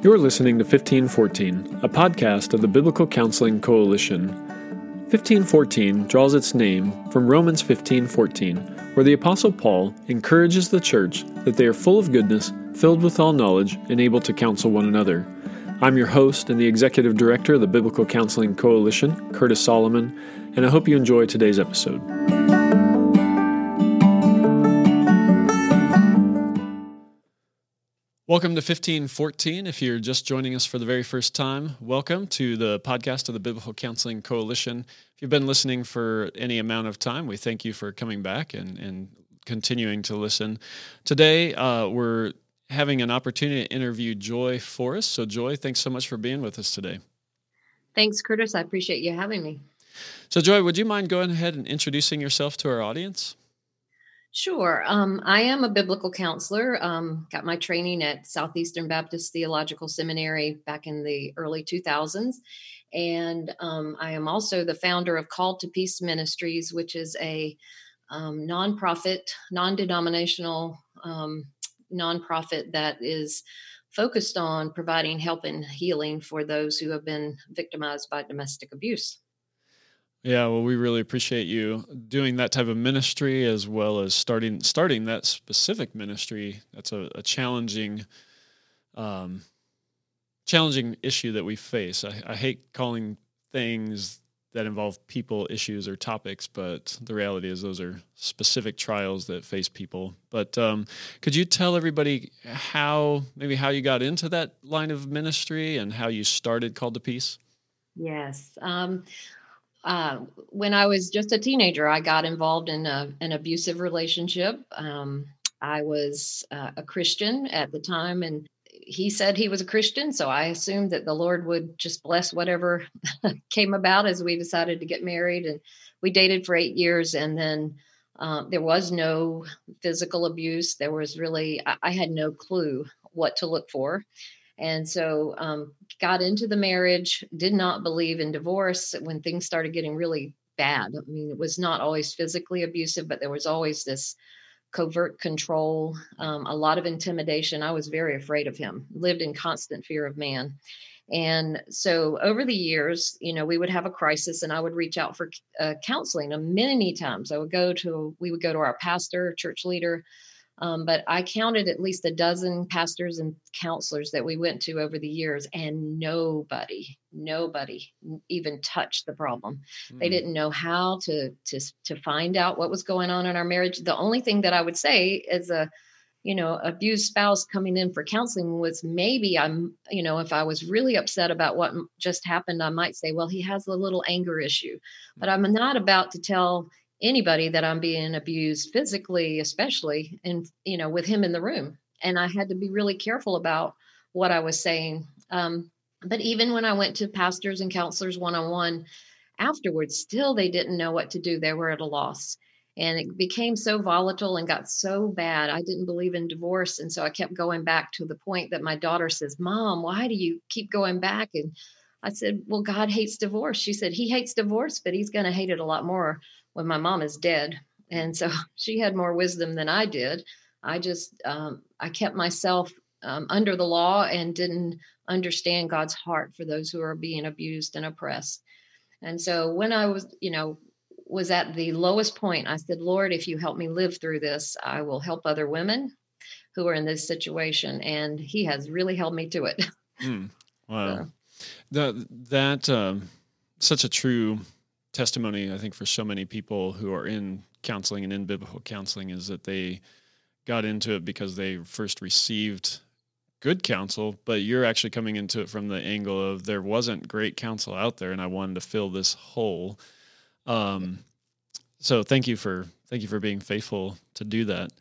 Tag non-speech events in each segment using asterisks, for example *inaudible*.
You're listening to 1514, a podcast of the Biblical Counseling Coalition. 1514 draws its name from Romans 15:14, where the apostle Paul encourages the church that they are full of goodness, filled with all knowledge, and able to counsel one another. I'm your host and the executive director of the Biblical Counseling Coalition, Curtis Solomon, and I hope you enjoy today's episode. Welcome to 1514. If you're just joining us for the very first time, welcome to the podcast of the Biblical Counseling Coalition. If you've been listening for any amount of time, we thank you for coming back and, and continuing to listen. Today, uh, we're having an opportunity to interview Joy Forrest. So, Joy, thanks so much for being with us today. Thanks, Curtis. I appreciate you having me. So, Joy, would you mind going ahead and introducing yourself to our audience? Sure. Um, I am a biblical counselor. Um, got my training at Southeastern Baptist Theological Seminary back in the early 2000s. And um, I am also the founder of Called to Peace Ministries, which is a um, nonprofit, non denominational um, nonprofit that is focused on providing help and healing for those who have been victimized by domestic abuse. Yeah, well, we really appreciate you doing that type of ministry as well as starting starting that specific ministry. That's a, a challenging, um, challenging issue that we face. I, I hate calling things that involve people issues or topics, but the reality is those are specific trials that face people. But um, could you tell everybody how maybe how you got into that line of ministry and how you started Called to Peace? Yes. Um, uh, when I was just a teenager, I got involved in a, an abusive relationship. Um, I was uh, a Christian at the time, and he said he was a Christian, so I assumed that the Lord would just bless whatever *laughs* came about as we decided to get married. And we dated for eight years, and then uh, there was no physical abuse. There was really, I, I had no clue what to look for. And so um, got into the marriage, did not believe in divorce when things started getting really bad. I mean, it was not always physically abusive, but there was always this covert control, um, a lot of intimidation. I was very afraid of him, lived in constant fear of man. And so over the years, you know, we would have a crisis and I would reach out for uh, counseling. Many times I would go to, we would go to our pastor, church leader, um, but I counted at least a dozen pastors and counselors that we went to over the years, and nobody, nobody even touched the problem. Mm. They hmm. didn't know how to to to find out what was going on in our marriage. The only thing that I would say as a you know abused spouse coming in for counseling was maybe i'm you know if i was really upset about what just happened i might say well he has a little anger issue but hmm. i'm not about to tell anybody that I'm being abused physically, especially, and you know, with him in the room. And I had to be really careful about what I was saying. Um, but even when I went to pastors and counselors one on one afterwards, still they didn't know what to do. They were at a loss. And it became so volatile and got so bad. I didn't believe in divorce. And so I kept going back to the point that my daughter says, Mom, why do you keep going back? And I said, Well, God hates divorce. She said, He hates divorce, but He's going to hate it a lot more when my mom is dead. And so *laughs* she had more wisdom than I did. I just, um, I kept myself um, under the law and didn't understand God's heart for those who are being abused and oppressed. And so when I was, you know, was at the lowest point, I said, Lord, if you help me live through this, I will help other women who are in this situation. And He has really held me to it. Mm, *laughs* wow. So. The, that, um, such a true testimony, I think, for so many people who are in counseling and in biblical counseling is that they got into it because they first received good counsel, but you're actually coming into it from the angle of there wasn't great counsel out there, and I wanted to fill this hole. Um, so thank you for thank you for being faithful to do that.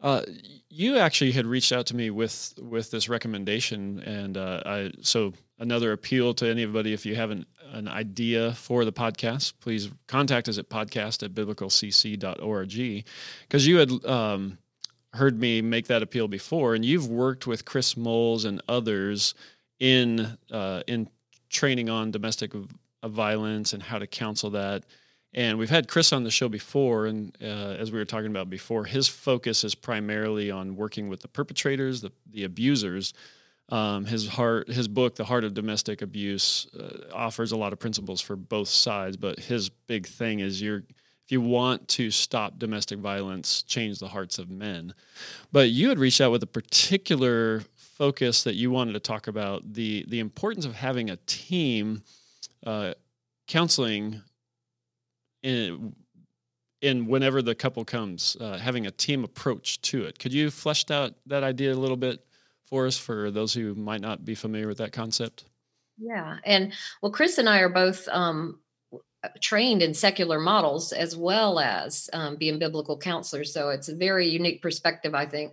Uh, you actually had reached out to me with with this recommendation, and uh, I so another appeal to anybody if you have an, an idea for the podcast, please contact us at podcast at biblicalcc.org because you had um, heard me make that appeal before, and you've worked with Chris Moles and others in uh, in training on domestic violence and how to counsel that. And we've had Chris on the show before, and uh, as we were talking about before, his focus is primarily on working with the perpetrators, the, the abusers. Um, his heart, his book, "The Heart of Domestic Abuse," uh, offers a lot of principles for both sides. But his big thing is you're if you want to stop domestic violence, change the hearts of men. But you had reached out with a particular focus that you wanted to talk about the the importance of having a team uh, counseling in in whenever the couple comes, uh, having a team approach to it. Could you flesh out that idea a little bit for us for those who might not be familiar with that concept? Yeah, and well, Chris and I are both um, trained in secular models as well as um, being biblical counselors, so it's a very unique perspective, I think.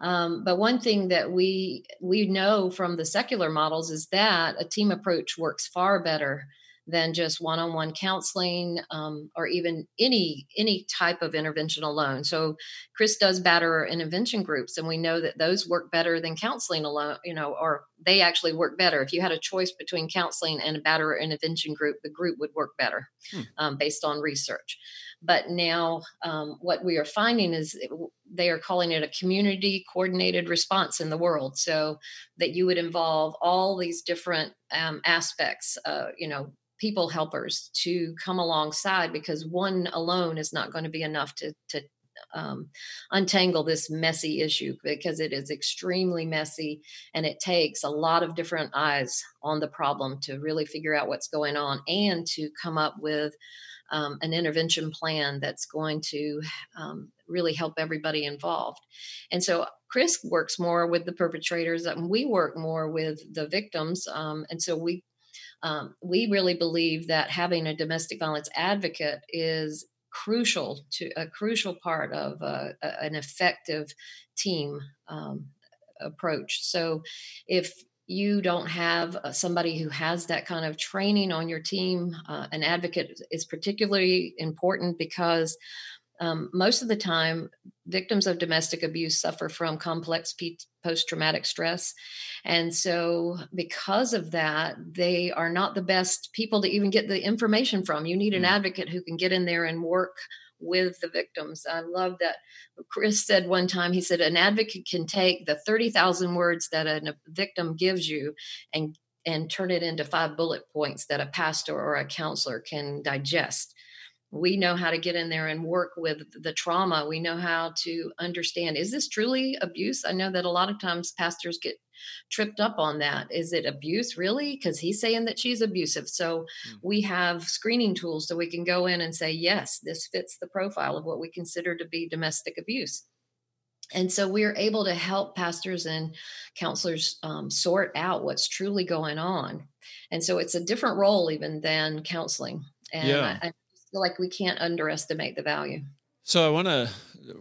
Um, but one thing that we we know from the secular models is that a team approach works far better than just one-on-one counseling um, or even any any type of intervention alone. So chris does batterer intervention groups and we know that those work better than counseling alone you know or they actually work better. If you had a choice between counseling and a batterer intervention group the group would work better hmm. um, based on research. But now um, what we are finding is they are calling it a community coordinated response in the world. So that you would involve all these different um, aspects uh, you know people helpers to come alongside because one alone is not going to be enough to to um, untangle this messy issue because it is extremely messy and it takes a lot of different eyes on the problem to really figure out what's going on and to come up with um, an intervention plan that's going to um, really help everybody involved. And so Chris works more with the perpetrators, and we work more with the victims. Um, and so we um, we really believe that having a domestic violence advocate is crucial to a crucial part of uh, an effective team um, approach. So, if you don't have uh, somebody who has that kind of training on your team, uh, an advocate is particularly important because um, most of the time, victims of domestic abuse suffer from complex post traumatic stress. And so, because of that, they are not the best people to even get the information from. You need an mm. advocate who can get in there and work with the victims. I love that Chris said one time, he said, an advocate can take the 30,000 words that a victim gives you and and turn it into five bullet points that a pastor or a counselor can digest we know how to get in there and work with the trauma. We know how to understand is this truly abuse? I know that a lot of times pastors get tripped up on that. Is it abuse really? Because he's saying that she's abusive. So mm. we have screening tools so we can go in and say yes this fits the profile of what we consider to be domestic abuse. And so we're able to help pastors and counselors um, sort out what's truly going on. And so it's a different role even than counseling. And yeah. I, feel like we can't underestimate the value. So I want to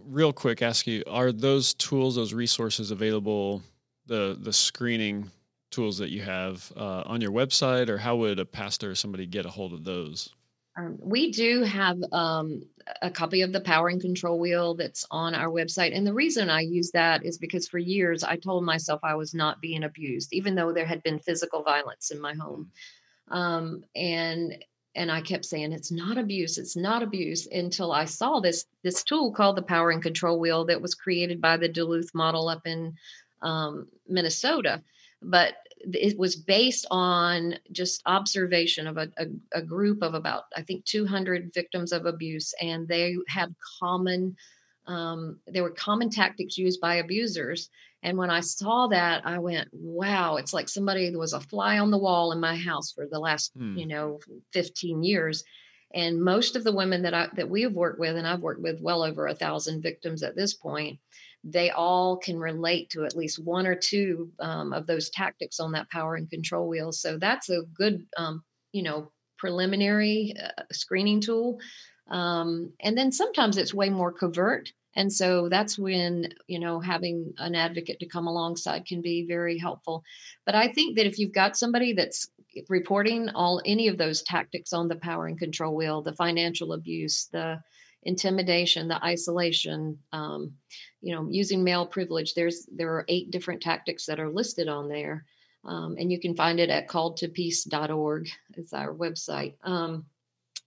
real quick ask you: Are those tools, those resources available? The the screening tools that you have uh, on your website, or how would a pastor or somebody get a hold of those? Um, we do have um, a copy of the power and control wheel that's on our website. And the reason I use that is because for years I told myself I was not being abused, even though there had been physical violence in my home. Um, and and I kept saying it's not abuse, it's not abuse until I saw this this tool called the Power and Control Wheel that was created by the Duluth model up in um, Minnesota. But it was based on just observation of a, a, a, group of about I think 200 victims of abuse, and they had common um, there were common tactics used by abusers and when I saw that, I went, wow, it's like somebody was a fly on the wall in my house for the last, hmm. you know, 15 years. And most of the women that I that we have worked with, and I've worked with well over a thousand victims at this point, they all can relate to at least one or two um, of those tactics on that power and control wheel. So that's a good, um, you know, preliminary uh, screening tool. Um, and then sometimes it's way more covert and so that's when you know having an advocate to come alongside can be very helpful. But i think that if you've got somebody that's reporting all any of those tactics on the power and control wheel the financial abuse the intimidation the isolation um, you know using male privilege there's there are eight different tactics that are listed on there um, and you can find it at calledtopeace.org is our website. Um,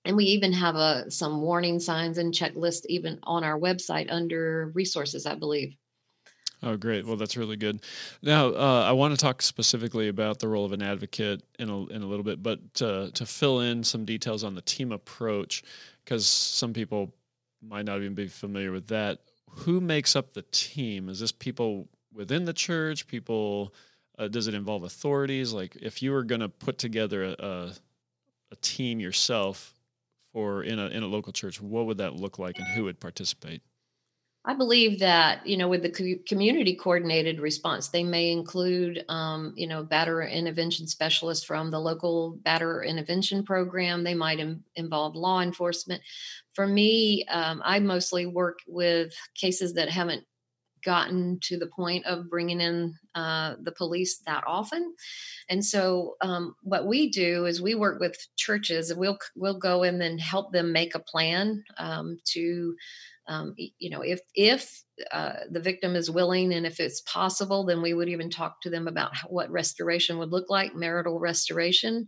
and we even have a some warning signs and checklist even on our website under resources i believe Oh, great. Well, that's really good. Now, uh, I want to talk specifically about the role of an advocate in a, in a little bit, but to, to fill in some details on the team approach, because some people might not even be familiar with that. Who makes up the team? Is this people within the church? People? Uh, does it involve authorities? Like, if you were going to put together a, a, a team yourself for in a in a local church, what would that look like, and who would participate? I believe that you know with the community coordinated response, they may include um, you know batter intervention specialists from the local batter intervention program. They might Im- involve law enforcement. For me, um, I mostly work with cases that haven't gotten to the point of bringing in uh, the police that often. And so um, what we do is we work with churches and we'll we'll go in and help them make a plan um, to um, you know if if uh, the victim is willing and if it's possible then we would even talk to them about what restoration would look like marital restoration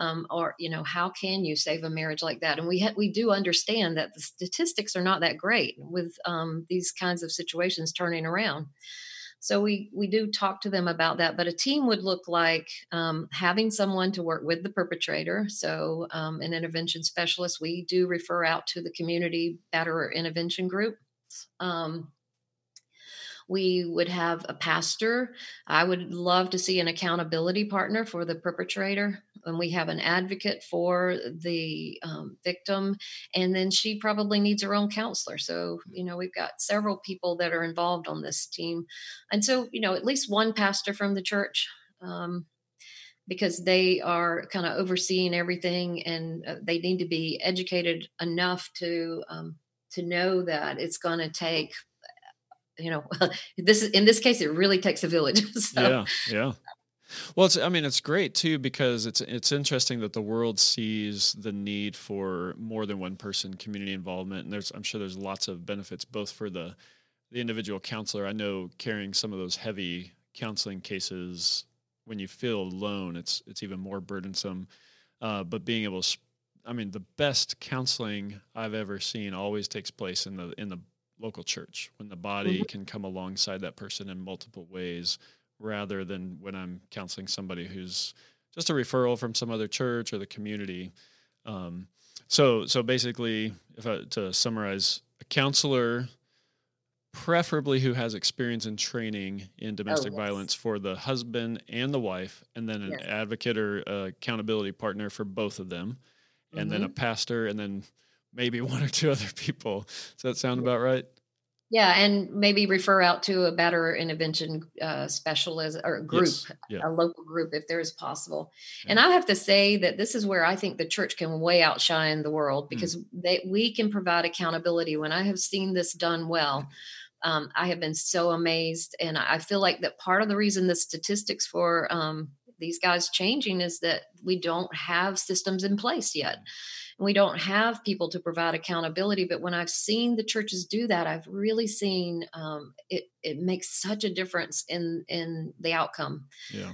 um, or you know how can you save a marriage like that? And we ha- we do understand that the statistics are not that great with um, these kinds of situations turning around. So we we do talk to them about that but a team would look like um, having someone to work with the perpetrator. So um, an intervention specialist we do refer out to the community batterer intervention group um, we would have a pastor. I would love to see an accountability partner for the perpetrator. And we have an advocate for the um, victim. And then she probably needs her own counselor. So, you know, we've got several people that are involved on this team. And so, you know, at least one pastor from the church. Um, because they are kind of overseeing everything and uh, they need to be educated enough to um, to know that it's going to take you know *laughs* this is in this case it really takes a village *laughs* so. yeah yeah. Well it's i mean it's great too because it's it's interesting that the world sees the need for more than one person community involvement and there's i'm sure there's lots of benefits both for the the individual counselor. I know carrying some of those heavy counseling cases when you feel alone it's it's even more burdensome. Uh, but being able to I mean, the best counseling I've ever seen always takes place in the in the local church when the body mm-hmm. can come alongside that person in multiple ways rather than when I'm counseling somebody who's just a referral from some other church or the community. Um, so, so basically, if I, to summarize, a counselor, preferably who has experience and training in domestic oh, yes. violence for the husband and the wife, and then an yes. advocate or accountability partner for both of them, and mm-hmm. then a mm-hmm. pastor, and then maybe *laughs* one or two other people. Does that sound about right? Yeah, and maybe refer out to a batterer intervention uh, specialist or group, yes. yeah. a local group if there is possible. Yeah. And I have to say that this is where I think the church can way outshine the world hmm. because mm. they, we can provide accountability. When I have seen this done well, um, I have been so amazed, and I feel like that part of the reason the statistics for um, these guys changing is that we don't have systems in place yet we don't have people to provide accountability but when i've seen the churches do that i've really seen um, it it makes such a difference in in the outcome yeah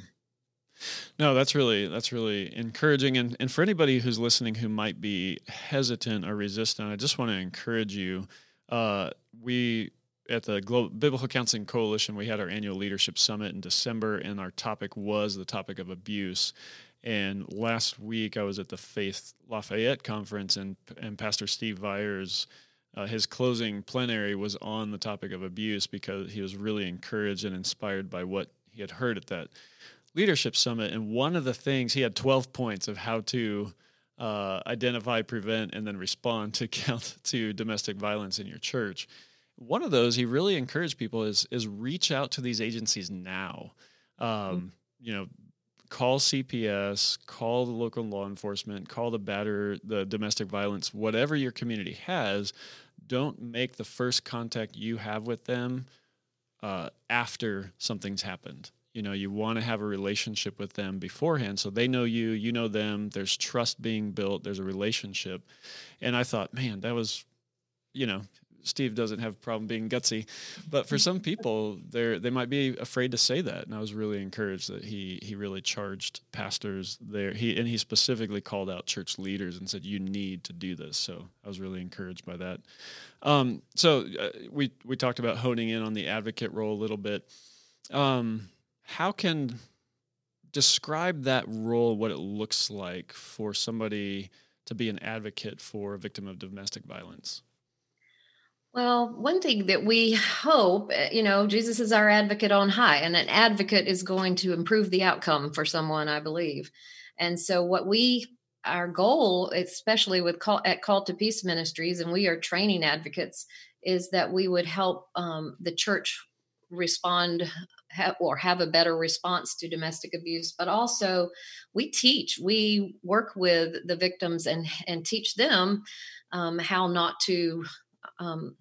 no that's really that's really encouraging and and for anybody who's listening who might be hesitant or resistant i just want to encourage you uh, we at the Global Biblical Counseling Coalition, we had our annual leadership summit in December, and our topic was the topic of abuse. And last week I was at the Faith Lafayette conference, and and Pastor Steve Viars, uh, his closing plenary was on the topic of abuse because he was really encouraged and inspired by what he had heard at that leadership summit. And one of the things he had twelve points of how to uh, identify, prevent, and then respond to *laughs* count to domestic violence in your church. One of those he really encouraged people is is reach out to these agencies now. Um, mm-hmm. You know, call CPS, call the local law enforcement, call the batter, the domestic violence, whatever your community has. Don't make the first contact you have with them uh, after something's happened. You know, you want to have a relationship with them beforehand so they know you, you know them, there's trust being built, there's a relationship. And I thought, man, that was, you know, Steve doesn't have a problem being gutsy, but for some people, they they might be afraid to say that. And I was really encouraged that he he really charged pastors there. He and he specifically called out church leaders and said, "You need to do this." So I was really encouraged by that. Um, so uh, we we talked about honing in on the advocate role a little bit. Um, how can describe that role, what it looks like for somebody to be an advocate for a victim of domestic violence? Well, one thing that we hope, eh, you know, Jesus is our advocate on high, and an advocate is going to improve the outcome for someone, I believe. And so, what we, our goal, especially with call, at Called to Peace Ministries, and we are training advocates, is that we would help um, the church respond or have a better response to domestic abuse but also we teach we work with the victims and and teach them um, how not to um,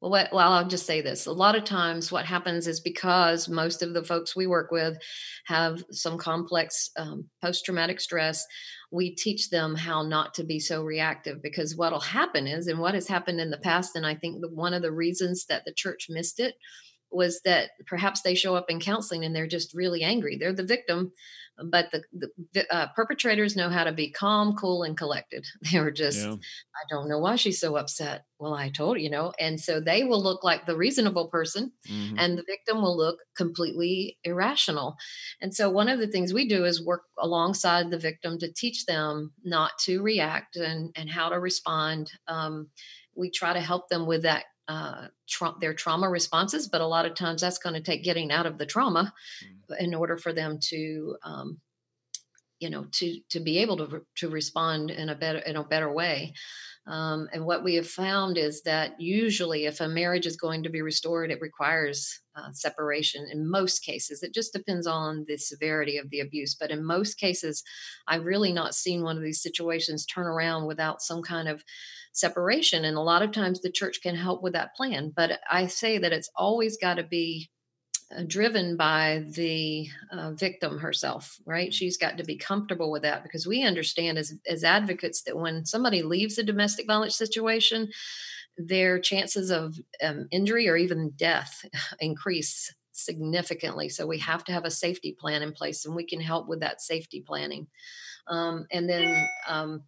well, well, I'll just say this. A lot of times, what happens is because most of the folks we work with have some complex um, post traumatic stress, we teach them how not to be so reactive. Because what'll happen is, and what has happened in the past, and I think the, one of the reasons that the church missed it was that perhaps they show up in counseling and they're just really angry. They're the victim, but the, the uh, perpetrators know how to be calm, cool, and collected. *laughs* They were just, yeah. I don't know why she's so upset. Well, I told you know, and so they will look like the reasonable person, mm-hmm. and the victim will look completely irrational. And so, one of the things we do is work alongside the victim to teach them not to react and and how to respond. Um, we try to help them with that uh, tra- their trauma responses, but a lot of times that's going to take getting out of the trauma mm. in order for them to, um, you know, to to be able to to respond in a better in a better way. Um, and what we have found is that usually, if a marriage is going to be restored, it requires uh, separation. In most cases, it just depends on the severity of the abuse. But in most cases, I've really not seen one of these situations turn around without some kind of separation. And a lot of times the church can help with that plan. But I say that it's always got to be driven by the uh, victim herself, right? She's got to be comfortable with that because we understand as, as advocates that when somebody leaves a domestic violence situation, their chances of um, injury or even death *laughs* increase significantly. So we have to have a safety plan in place, and we can help with that safety planning. Um, and then um,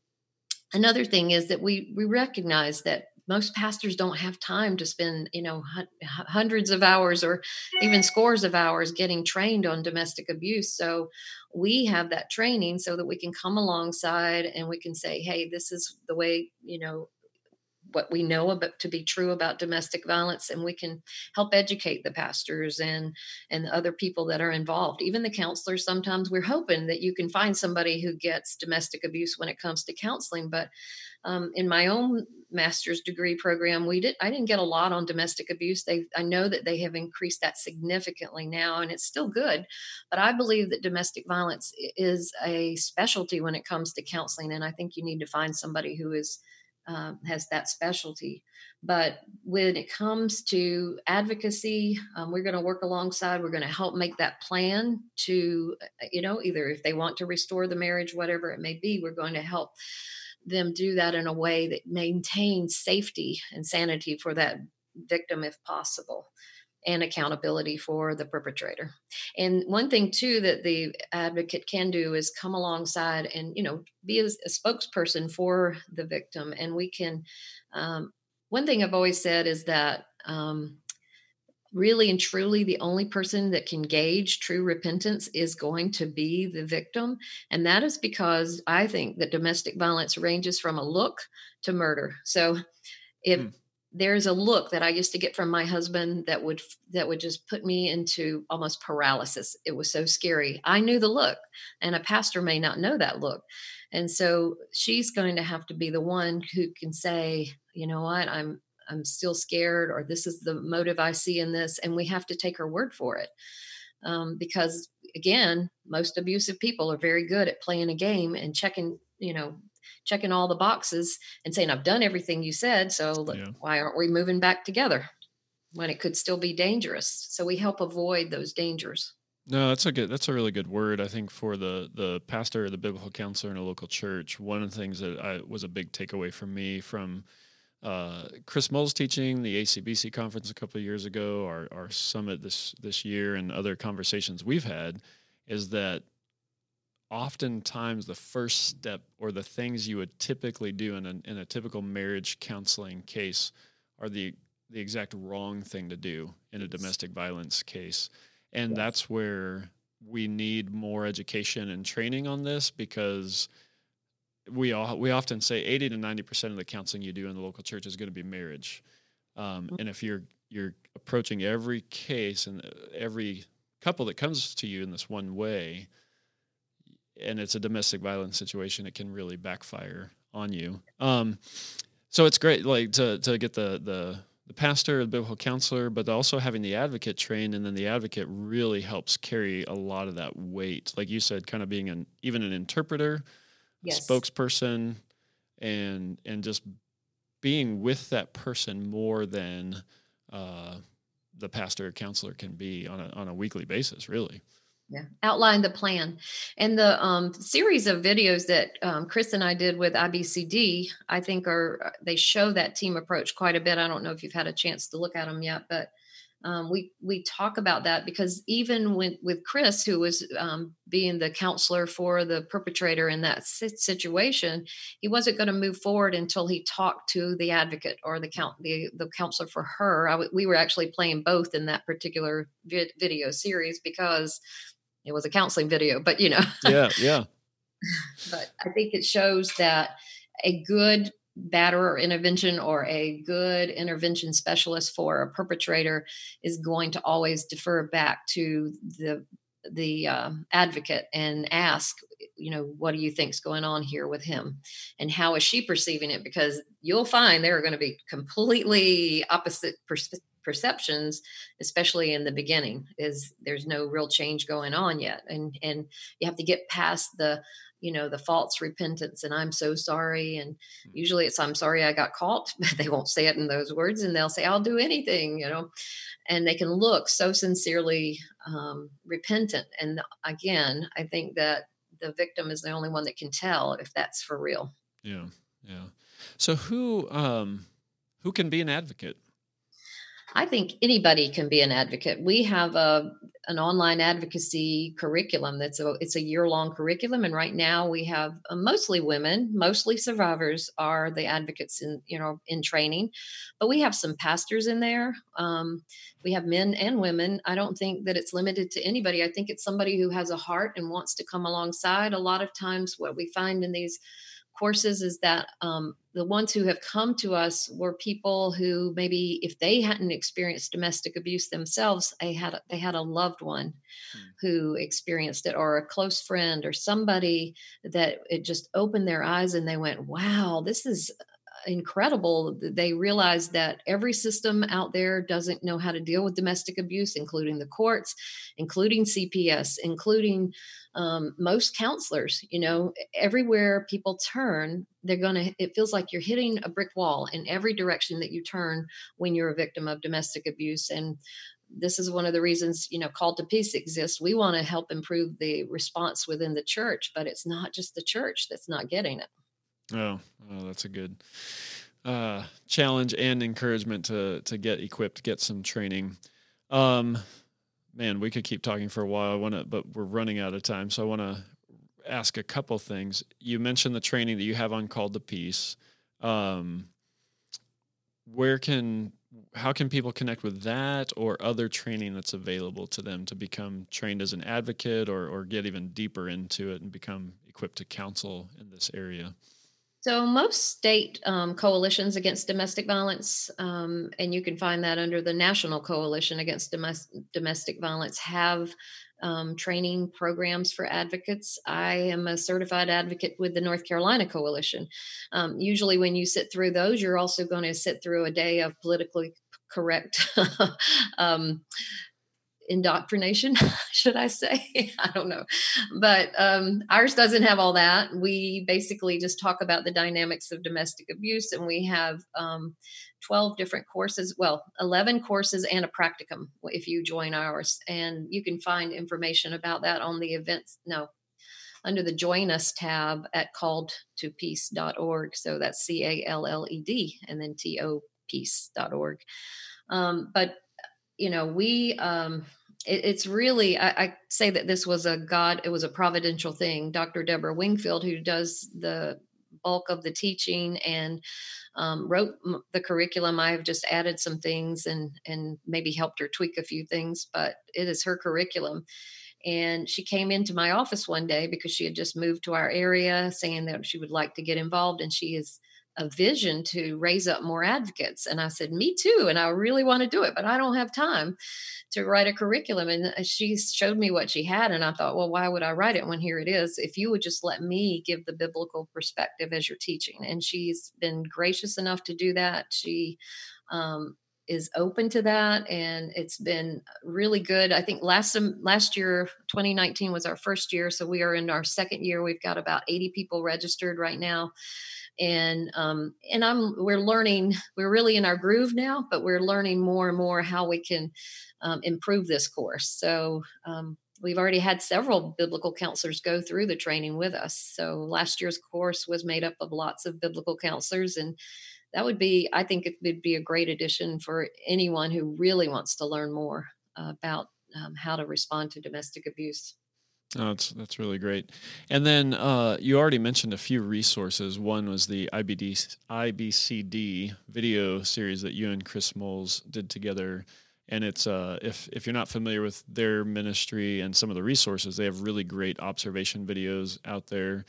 another thing is that we we recognize that most pastors don't have time to spend you know hundreds of hours or even scores of hours getting trained on domestic abuse. So we have that training so that we can come alongside and we can say hey this is the way you know what we know about to be true about domestic violence and we can help educate the pastors and and the other people that are involved. Even the counselors sometimes we're hoping that you can find somebody who gets domestic abuse when it comes to counseling but um, in my own master's degree program we did i didn't get a lot on domestic abuse. They i know that they have increased that significantly now and it's still good but i believe that domestic violence is a specialty when it comes to counseling and i think you need to find somebody who is um, has that specialty. But when it comes to advocacy, um, we're going to work alongside. We're going to help make that plan to, you know, either if they want to restore the marriage, whatever it may be, we're going to help them do that in a way that maintains safety and sanity for that victim if possible and accountability for the perpetrator. And one thing too that the advocate can do is come alongside and you know be a, a spokesperson for the victim. And we can. Um, one thing I've always said is that. Um, really and truly the only person that can gauge true repentance is going to be the victim and that is because i think that domestic violence ranges from a look to murder so if mm there's a look that I used to get from my husband that would that would just put me into almost paralysis. It was so scary. I knew the look, and a pastor may not know that look. And so she's going to have to be the one who can say, you know what, I'm I'm still scared, or this is the motive I see in this, and we have to take her word for it. Um, because again, most abusive people are very good at playing a game and checking, you know, checking all the boxes and saying, I've done everything you said. So yeah. why aren't we moving back together when it could still be dangerous? So we help avoid those dangers. No, that's a good. That's a really good word. I think for the the pastor or the biblical counselor in a local church, one of the things that I, was a big takeaway for me from uh, Chris Moles' teaching, the ACBC conference a couple of years ago, our, our summit this this year, and other conversations we've had, is that oftentimes the first step or the things you would typically do in a, in a typical marriage counseling case are the the exact wrong thing to do in a domestic violence case, and yes. that's where we need more education and training on this because we all we often say 80 to 90 percent of the counseling you do in the local church is going to be marriage um, mm-hmm. and if you're you're approaching every case and uh, every couple that comes to you in this one way and it's a domestic violence situation it can really backfire on you um, so it's great like to, to get the the the pastor, the biblical counselor, but also having the advocate trained, and then the advocate really helps carry a lot of that weight. Like you said, kind of being an even an interpreter, yes. spokesperson and and just being with that person more than uh, the pastor or counselor can be on a on a weekly basis, really. Yeah, outline the plan, and the um, series of videos that um, Chris and I did with IBCD, I think are uh, they show that team approach quite a bit. I don't know if you've had a chance to look at them yet, but um, we we talk about that because even when, with Chris, who was um, being the counselor for the perpetrator in that situation, he wasn't going to move forward until he talked to the advocate or the count the the counselor for her. We were actually playing both in that particular vid- video series because it was a counseling video, but you know, *laughs* yeah, yeah. but I think it shows that a good batterer intervention or a good intervention specialist for a perpetrator is going to always defer back to the the uh, advocate and ask you know what do you think's going on here with him? And how is she perceiving it? Because you'll find there are going to be completely opposite perceptions especially in the beginning is there's no real change going on yet and and you have to get past the you know the false repentance and i'm so sorry and mm. usually it's i'm sorry i got caught *laughs* but they won't say it in those words and they'll say i'll do anything you know and they can look so sincerely um, repentant and again i think that the victim is the only one that can tell if that's for real. Yeah yeah. So who um who can be an advocate I think anybody can be an advocate. We have a an online advocacy curriculum that's a it's a year long curriculum, and right now we have uh, mostly women, mostly survivors are the advocates in you know in training, but we have some pastors in there. Um, we have men and women. I don't think that it's limited to anybody. I think it's somebody who has a heart and wants to come alongside. A lot of times, what we find in these courses is that um, the ones who have come to us were people who maybe if they hadn't experienced domestic abuse themselves they had they had a loved one mm. who experienced it or a close friend or somebody that it just opened their eyes and they went wow this is incredible they realized that every system out there doesn't know how to deal with domestic abuse including the courts including cps including um, most counselors you know everywhere people turn they're gonna it feels like you're hitting a brick wall in every direction that you turn when you're a victim of domestic abuse. And this is one of the reasons you know call to peace exists. We want to help improve the response within the church but it's not just the church that's not getting it oh, oh that's a good uh, challenge and encouragement to to get equipped get some training um man, we could keep talking for a while. I want to, but we're running out of time. So I want to ask a couple things. You mentioned the training that you have on Called to Peace. Um, where can, how can people connect with that or other training that's available to them to become trained as an advocate or, or get even deeper into it and become equipped to counsel in this area? So, most state um, coalitions against domestic violence, um, and you can find that under the National Coalition Against Domestic Violence, have um, training programs for advocates. I am a certified advocate with the North Carolina Coalition. Um, usually, when you sit through those, you're also going to sit through a day of politically correct *laughs* um, indoctrination, *laughs* should I say? *laughs* I don't know. But um, ours doesn't have all that. We basically just talk about the dynamics of domestic abuse, and we have um, 12 different courses, well, 11 courses and a practicum if you join ours. And you can find information about that on the events. No, under the Join Us tab at calledtopeace.org. So that's C A L L E D and then T O peace.org. Um, but, you know, we, um, it, it's really, I, I say that this was a God, it was a providential thing. Dr. Deborah Wingfield, who does the bulk of the teaching and um, wrote the curriculum. I have just added some things and and maybe helped her tweak a few things, but it is her curriculum. And she came into my office one day because she had just moved to our area, saying that she would like to get involved, and she is a vision to raise up more advocates. And I said, Me too. And I really want to do it, but I don't have time to write a curriculum. And uh, she showed me what she had. And I thought, Well, why would I write it when here it is? If you would just let me give the biblical perspective as you're teaching. And she's been gracious enough to do that. She, um, is open to that and it's been really good i think last last year 2019 was our first year so we are in our second year we've got about 80 people registered right now and um, and I'm we're learning we're really in our groove now, but we're learning more and more how we can um, improve this course. So um, we've already had several biblical counselors go through the training with us. So last year's course was made up of lots of biblical counselors and that would be i think it would be a great addition for anyone who really wants to learn more about um, how to respond to domestic abuse Oh, that's that's really great. And then uh, you already mentioned a few resources. One was the IBD IBCD video series that you and Chris Moles did together. And it's uh, if if you're not familiar with their ministry and some of the resources, they have really great observation videos out there.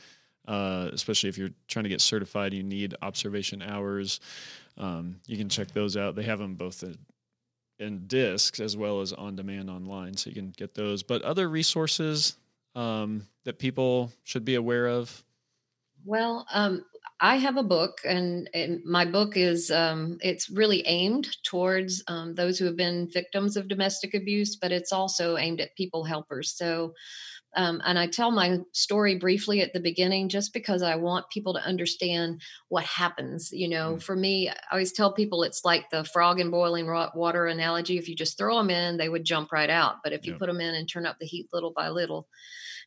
Uh, especially if you're trying to get certified, you need observation hours. Um, you can check those out. They have them both in discs as well as on demand online, so you can get those. But other resources um, that people should be aware of? Well, um, I have a book, and, and my book is um, it's really aimed towards um, those who have been victims of domestic abuse, but it's also aimed at people helpers. So, um, and I tell my story briefly at the beginning just because I want people to understand what happens. You know, mm. for me, I always tell people it's like the frog in boiling water analogy. If you just throw them in, they would jump right out. But if you put them in and turn up the heat little by little,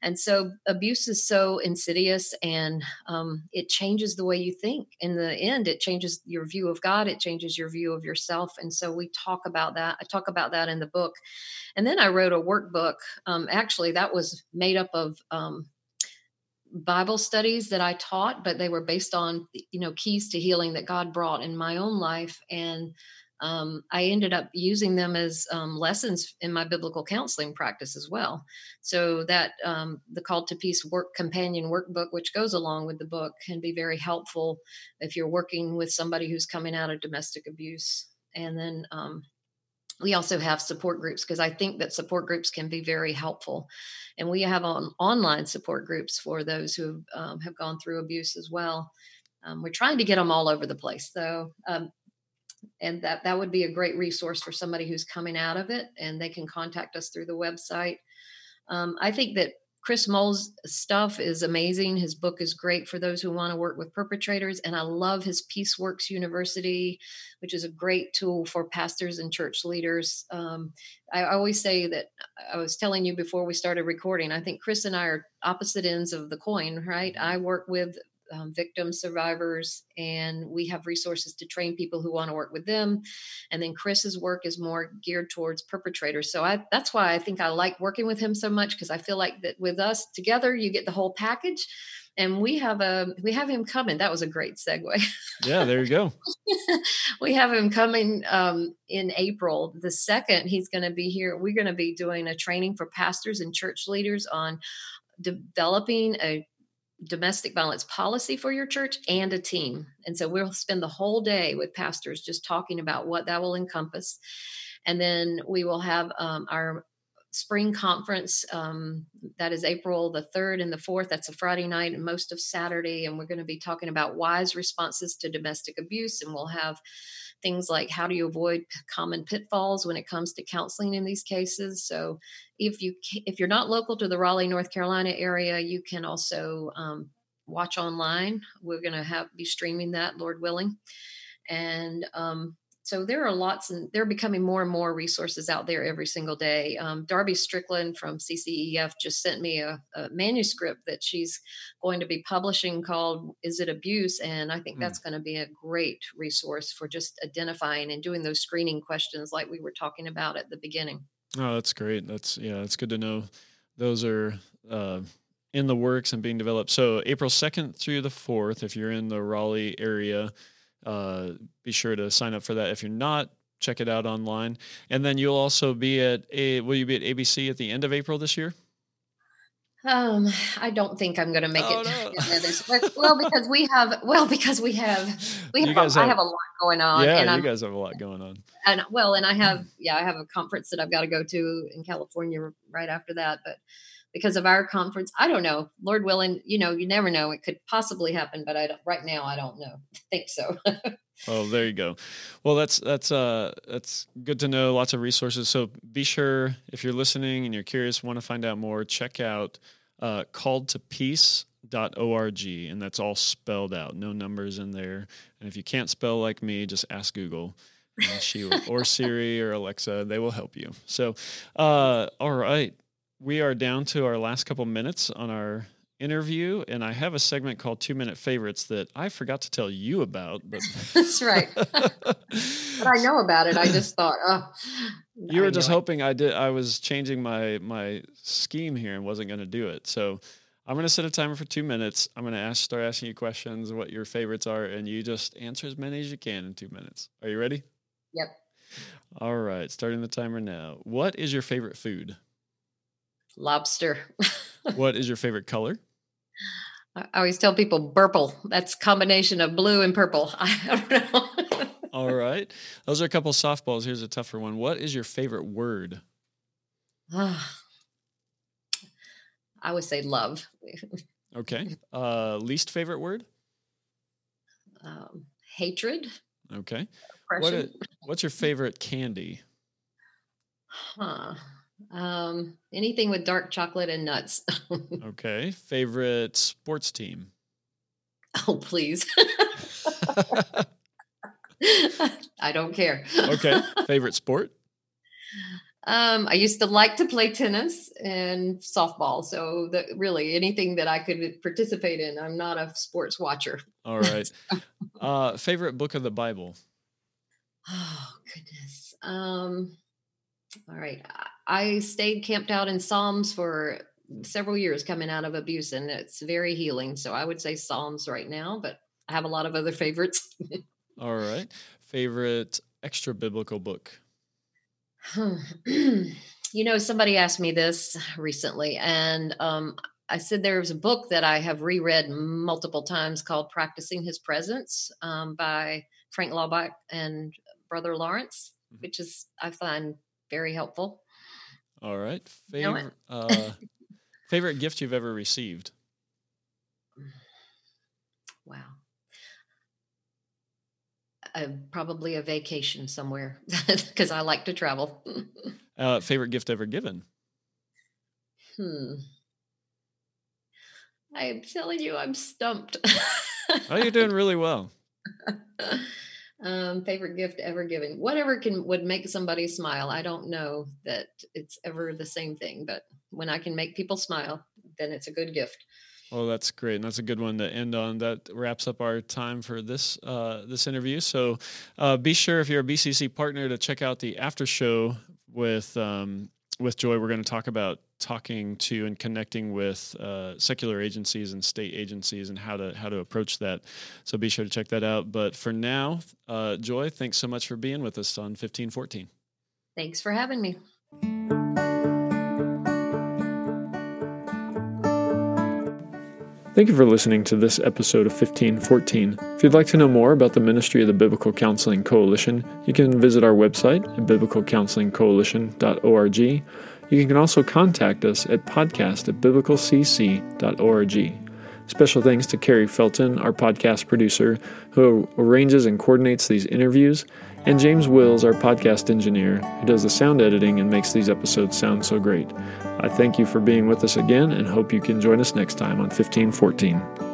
and so abuse is so insidious and um, it changes the way you think. In the end, it changes your view of God, it changes your view of yourself. And so we talk about that. I talk about that in the book. And then I wrote a workbook. Um, actually, that was made up of um, Bible studies that I taught, but they were based on, you know, keys to healing that God brought in my own life. And um, I ended up using them as um, lessons in my biblical counseling practice as well. So that um, the Call to Peace work companion workbook, which goes along with the book, can be very helpful if you're working with somebody who's coming out of domestic abuse. And then um, we also have support groups because I think that support groups can be very helpful. And we have on, online support groups for those who um, have gone through abuse as well. Um, we're trying to get them all over the place. So um, and that that would be a great resource for somebody who's coming out of it and they can contact us through the website um, i think that chris moles' stuff is amazing. His book is great for those who want to work with perpetrators and i love his peaceworks university which is a great tool for pastors and church leaders. Um, I always say that i was telling you before we started recording i think chris and i are opposite ends of the coin right? I work with um, victims, survivors, and we have resources to train people who want to work with them. And then Chris's work is more geared towards perpetrators. So I, that's why I think I like working with him so much because I feel like that with us together, you get the whole package. And we have a we have him coming. That was a great segue. Yeah, there you go. *laughs* we have him coming um, in April the second. He's going to be here. We're going to be doing a training for pastors and church leaders on developing a domestic violence policy for your church and a team. And so we'll spend the whole day with pastors just talking about what that will encompass. And then we will have um, our spring conference um, that is April the 3rd and the 4th. That's a Friday night and most of Saturday. And we're going to be talking about wise responses to domestic abuse. And we'll have things like how do you avoid common pitfalls when it comes to counseling in these cases so if you if you're not local to the raleigh north carolina area you can also um, watch online we're going to have be streaming that lord willing and um, so there are lots and they're becoming more and more resources out there every single day. Um, Darby Strickland from CCEF just sent me a, a, manuscript that she's going to be publishing called "Is It Abuse?" and I think mm. that's going to be a great resource for just identifying and doing those screening questions like we were talking about at the beginning. Oh, that's great. That's yeah, it's good to know. Those are. Uh, in the works and being developed. So April 2nd through the 4th, if you're in the Raleigh area, uh, be sure to sign up for that. If you're not, check it out online. And then you'll also be at a. Will you be at ABC at the end of April this year? Um, I don't think I'm going to make oh, it. No. well, because we have, well, because we have, we have, have, I have a lot going on. Yeah, and you I'm, guys have a lot going on. And well, and I have, yeah, I have a conference that I've got to go to in California right after that. But because of our conference. I don't know. Lord willing, you know, you never know. It could possibly happen, but I don't, right now I don't know. *laughs* think so. *laughs* oh, there you go. Well, that's that's uh that's good to know. Lots of resources. So be sure if you're listening and you're curious, want to find out more, check out uh, called to peace dot org and that's all spelled out no numbers in there and if you can't spell like me just ask google she or *laughs* siri or alexa they will help you so uh, all right we are down to our last couple minutes on our interview, and I have a segment called Two Minute Favorites that I forgot to tell you about. But *laughs* that's right. but I know about it. I just *laughs* thought, oh, you were just hoping I did. I was changing my my scheme here and wasn't going to do it. So I'm going to set a timer for two minutes. I'm going to ask, start asking you questions, what your favorites are, and you just answer as many as you can in two minutes. Are you ready? Yep. All right, starting the timer now. What is your favorite food? Lobster. *laughs* what is your favorite color? I always tell people purple. That's combination of blue and purple. *laughs* I don't know. *laughs* All right. Those are a couple softballs. Here's a tougher one. What is your favorite word? *sighs* I would say love. okay. Uh, least favorite word? Um, hatred. Okay. What is, what's your favorite candy? Huh. Um, anything with dark chocolate and nuts. *laughs* okay. Favorite sports team? Oh, please. *laughs* I don't care. okay. *laughs* Favorite sport? Um, I used to like to play tennis and softball. So that really anything that I could participate in. I'm not a sports watcher. All right. uh, favorite book of the Bible? Oh goodness. Um, all right. I stayed camped out in Psalms for several years coming out of abuse, and it's very healing. So I would say Psalms right now, but I have a lot of other *laughs* favorites. All right. Favorite extra biblical book? *clears throat* you know, somebody asked me this recently, and um, I said there's a book that I have reread multiple times called Practicing His Presence um, by Frank Laubach and Brother Lawrence, mm-hmm. which is, I find very helpful. All right. Favorite uh, favorite gift you've ever received? *sighs* Wow. Uh, probably a vacation somewhere *laughs* because I like to travel. *laughs* uh, favorite gift ever given? Hmm. I'm telling you, I'm stumped. oh, you're doing really well. *laughs* um, favorite gift ever given whatever can would make somebody smile i don't know that it's ever the same thing but when i can make people smile then it's a good gift Oh, that's great, and that's a good one to end on. That wraps up our time for this uh, this interview. So, uh, be sure if you're a BCC partner to check out the after show with um, with Joy. We're going to talk about talking to and connecting with uh, secular agencies and state agencies and how to how to approach that. So be sure to check that out. But for now, uh, Joy, thanks so much for being with us on fifteen fourteen. Thanks for having me. Thank you for listening to this episode of 1514. If you'd like to know more about the ministry of the Biblical Counseling Coalition, you can visit our website at biblicalcounselingcoalition.org you can also contact us at podcast at biblicalcc.org. Special thanks to Carrie Felton, our podcast producer, who arranges and coordinates these interviews, and James Wills, our podcast engineer, who does the sound editing and makes these episodes sound so great. I thank you for being with us again and hope you can join us next time on 1514.